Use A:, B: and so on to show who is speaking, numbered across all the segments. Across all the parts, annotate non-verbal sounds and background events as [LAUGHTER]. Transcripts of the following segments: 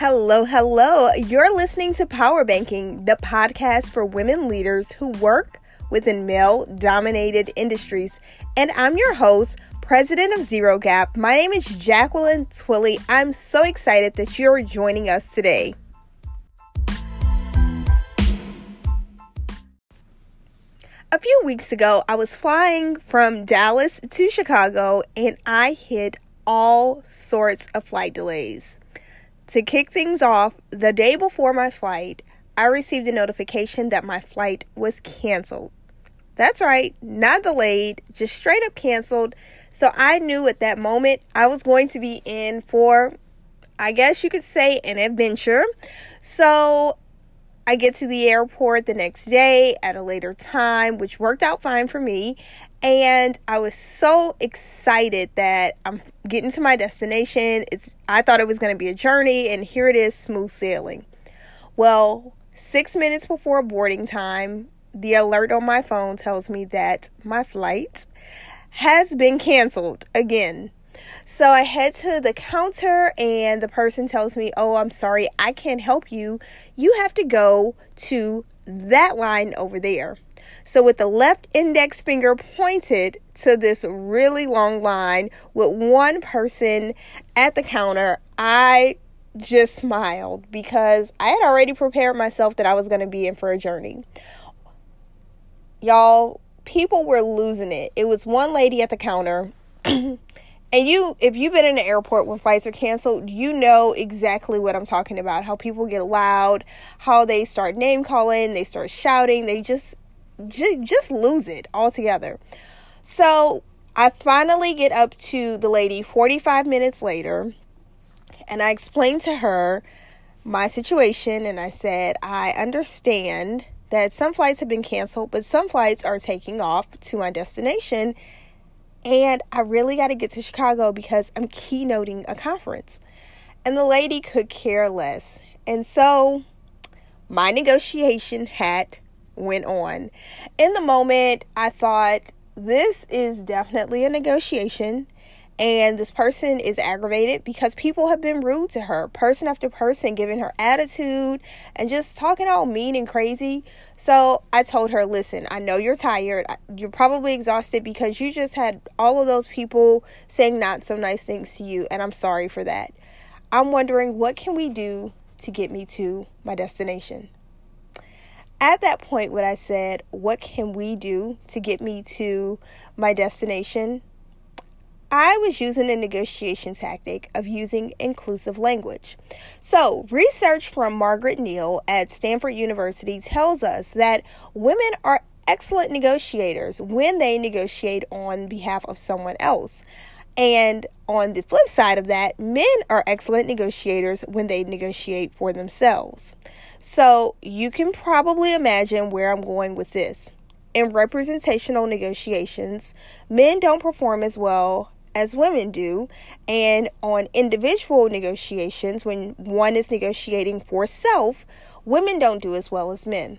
A: Hello, hello. You're listening to Power Banking, the podcast for women leaders who work within male dominated industries. And I'm your host, President of Zero Gap. My name is Jacqueline Twillie. I'm so excited that you're joining us today. A few weeks ago, I was flying from Dallas to Chicago and I hit all sorts of flight delays. To kick things off, the day before my flight, I received a notification that my flight was canceled. That's right, not delayed, just straight up canceled. So I knew at that moment I was going to be in for, I guess you could say, an adventure. So I get to the airport the next day at a later time, which worked out fine for me. And I was so excited that I'm getting to my destination. It's I thought it was going to be a journey and here it is smooth sailing. Well, 6 minutes before boarding time, the alert on my phone tells me that my flight has been canceled again. So I head to the counter and the person tells me, "Oh, I'm sorry, I can't help you. You have to go to that line over there." So, with the left index finger pointed to this really long line with one person at the counter, I just smiled because I had already prepared myself that I was going to be in for a journey. Y'all, people were losing it. It was one lady at the counter. [CLEARS THROAT] and you if you've been in the airport when flights are canceled you know exactly what i'm talking about how people get loud how they start name calling they start shouting they just just lose it altogether. So I finally get up to the lady 45 minutes later and I explained to her my situation and I said, I understand that some flights have been canceled, but some flights are taking off to my destination. And I really got to get to Chicago because I'm keynoting a conference. And the lady could care less. And so my negotiation hat went on. In the moment, I thought this is definitely a negotiation and this person is aggravated because people have been rude to her, person after person, giving her attitude and just talking all mean and crazy. So I told her, listen, I know you're tired. You're probably exhausted because you just had all of those people saying not so nice things to you, and I'm sorry for that. I'm wondering what can we do to get me to my destination? At that point, when I said, What can we do to get me to my destination? I was using a negotiation tactic of using inclusive language. So, research from Margaret Neale at Stanford University tells us that women are excellent negotiators when they negotiate on behalf of someone else. And on the flip side of that, men are excellent negotiators when they negotiate for themselves. So you can probably imagine where I'm going with this. In representational negotiations, men don't perform as well as women do. And on individual negotiations, when one is negotiating for self, women don't do as well as men.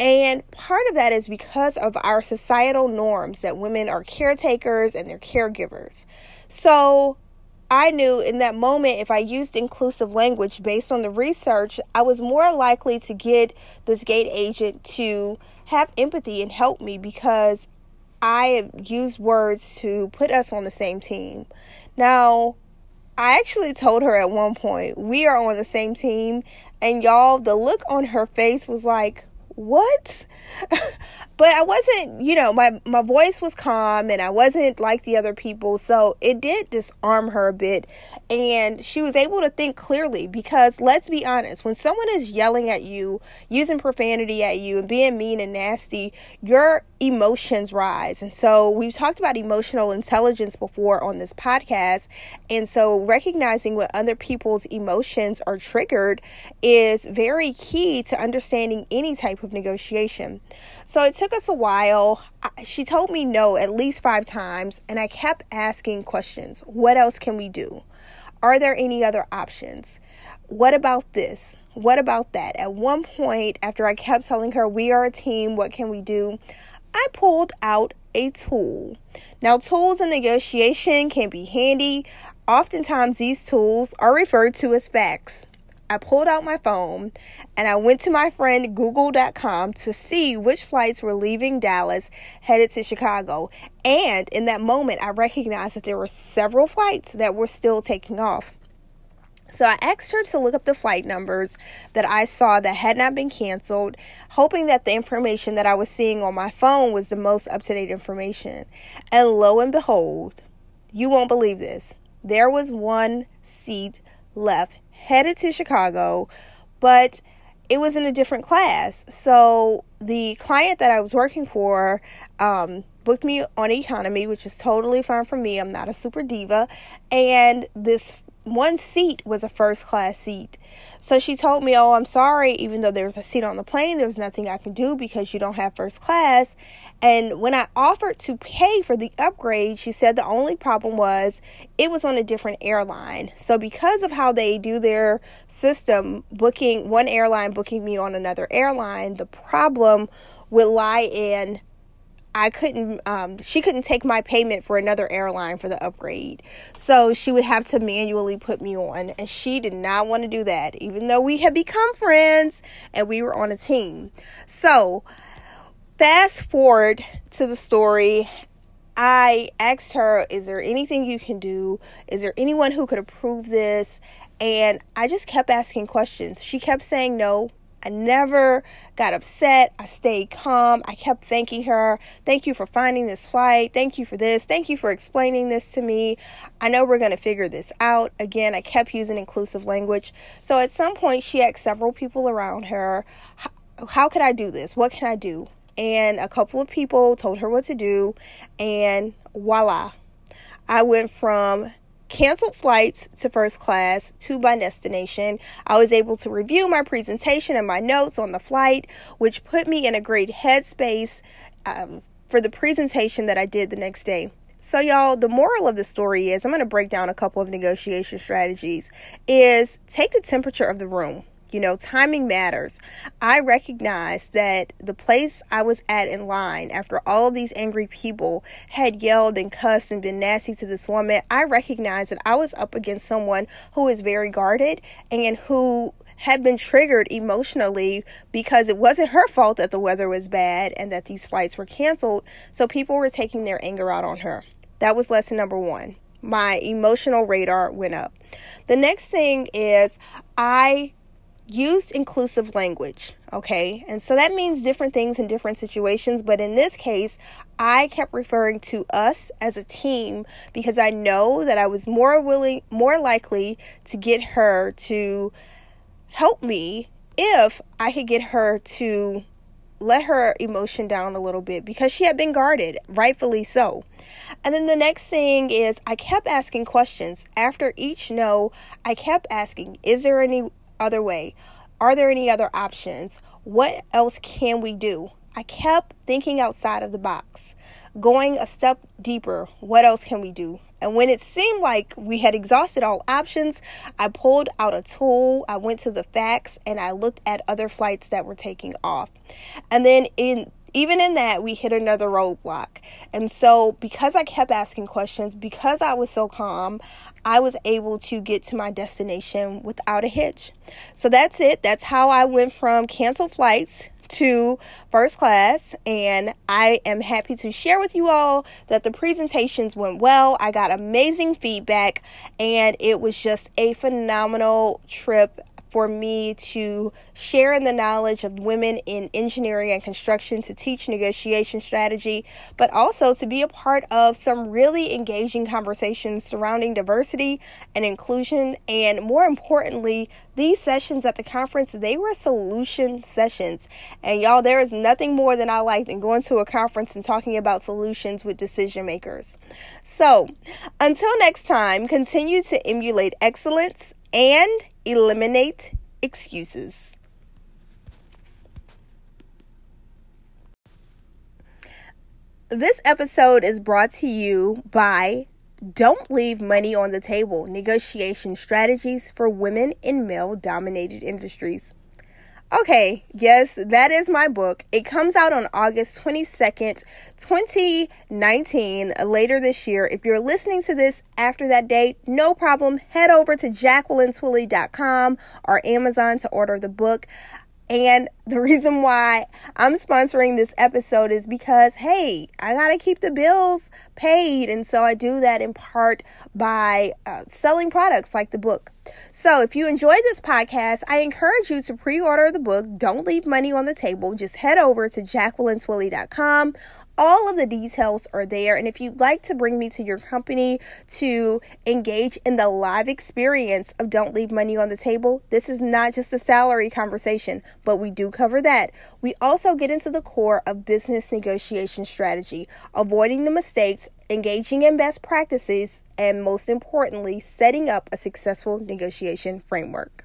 A: And part of that is because of our societal norms that women are caretakers and they're caregivers. So I knew in that moment if I used inclusive language based on the research, I was more likely to get this gate agent to have empathy and help me because I used words to put us on the same team. Now, I actually told her at one point, we are on the same team, and y'all, the look on her face was like, what? [LAUGHS] but I wasn't, you know, my my voice was calm and I wasn't like the other people, so it did disarm her a bit and she was able to think clearly because let's be honest, when someone is yelling at you, using profanity at you and being mean and nasty, your emotions rise. And so we've talked about emotional intelligence before on this podcast, and so recognizing when other people's emotions are triggered is very key to understanding any type of negotiation. So it took us a while. She told me no at least five times, and I kept asking questions. What else can we do? Are there any other options? What about this? What about that? At one point, after I kept telling her, We are a team, what can we do? I pulled out a tool. Now, tools in negotiation can be handy. Oftentimes, these tools are referred to as facts. I pulled out my phone and I went to my friend google.com to see which flights were leaving Dallas headed to Chicago. And in that moment, I recognized that there were several flights that were still taking off. So I asked her to look up the flight numbers that I saw that had not been canceled, hoping that the information that I was seeing on my phone was the most up to date information. And lo and behold, you won't believe this. There was one seat left headed to Chicago, but it was in a different class. So the client that I was working for um, booked me on economy, which is totally fine for me. I'm not a super diva. And this one seat was a first class seat. So she told me, Oh, I'm sorry, even though there's a seat on the plane, there's nothing I can do because you don't have first class. And when I offered to pay for the upgrade, she said the only problem was it was on a different airline. So, because of how they do their system, booking one airline, booking me on another airline, the problem would lie in I couldn't, um, she couldn't take my payment for another airline for the upgrade. So she would have to manually put me on. And she did not want to do that, even though we had become friends and we were on a team. So fast forward to the story. I asked her, Is there anything you can do? Is there anyone who could approve this? And I just kept asking questions. She kept saying no, I never got upset. I stayed calm. I kept thanking her. Thank you for finding this flight. Thank you for this. Thank you for explaining this to me. I know we're going to figure this out. Again, I kept using inclusive language. So at some point, she asked several people around her, How could I do this? What can I do? And a couple of people told her what to do. And voila, I went from canceled flights to first class to my destination. I was able to review my presentation and my notes on the flight, which put me in a great headspace um, for the presentation that I did the next day. So y'all, the moral of the story is I'm going to break down a couple of negotiation strategies is take the temperature of the room. You know, timing matters. I recognized that the place I was at in line after all of these angry people had yelled and cussed and been nasty to this woman, I recognized that I was up against someone who is very guarded and who had been triggered emotionally because it wasn't her fault that the weather was bad and that these flights were canceled. So people were taking their anger out on her. That was lesson number one. My emotional radar went up. The next thing is I used inclusive language, okay? And so that means different things in different situations, but in this case, I kept referring to us as a team because I know that I was more willing, more likely to get her to help me if I could get her to let her emotion down a little bit because she had been guarded, rightfully so. And then the next thing is I kept asking questions. After each no, I kept asking, is there any other way? Are there any other options? What else can we do? I kept thinking outside of the box, going a step deeper. What else can we do? And when it seemed like we had exhausted all options, I pulled out a tool, I went to the facts, and I looked at other flights that were taking off. And then in even in that, we hit another roadblock. And so, because I kept asking questions, because I was so calm, I was able to get to my destination without a hitch. So that's it. That's how I went from canceled flights to first class and I am happy to share with you all that the presentations went well. I got amazing feedback and it was just a phenomenal trip for me to share in the knowledge of women in engineering and construction to teach negotiation strategy, but also to be a part of some really engaging conversations surrounding diversity and inclusion. And more importantly, these sessions at the conference, they were solution sessions. And y'all, there is nothing more than I like than going to a conference and talking about solutions with decision makers. So, until next time, continue to emulate excellence and eliminate excuses. This episode is brought to you by Don't Leave Money on the Table Negotiation Strategies for Women in Male Dominated Industries. Okay, yes, that is my book. It comes out on August 22nd, 2019, later this year. If you're listening to this after that date, no problem. Head over to jacquelinetwillie.com or Amazon to order the book. And the [LAUGHS] reason why I'm sponsoring this episode is because, hey, I got to keep the bills paid. And so I do that in part by uh, selling products like the book. So if you enjoyed this podcast, I encourage you to pre order the book. Don't leave money on the table. Just head over to jacquelinetwillie.com all of the details are there. And if you'd like to bring me to your company to engage in the live experience of Don't Leave Money on the Table, this is not just a salary conversation, but we do cover that. We also get into the core of business negotiation strategy, avoiding the mistakes, engaging in best practices, and most importantly, setting up a successful negotiation framework.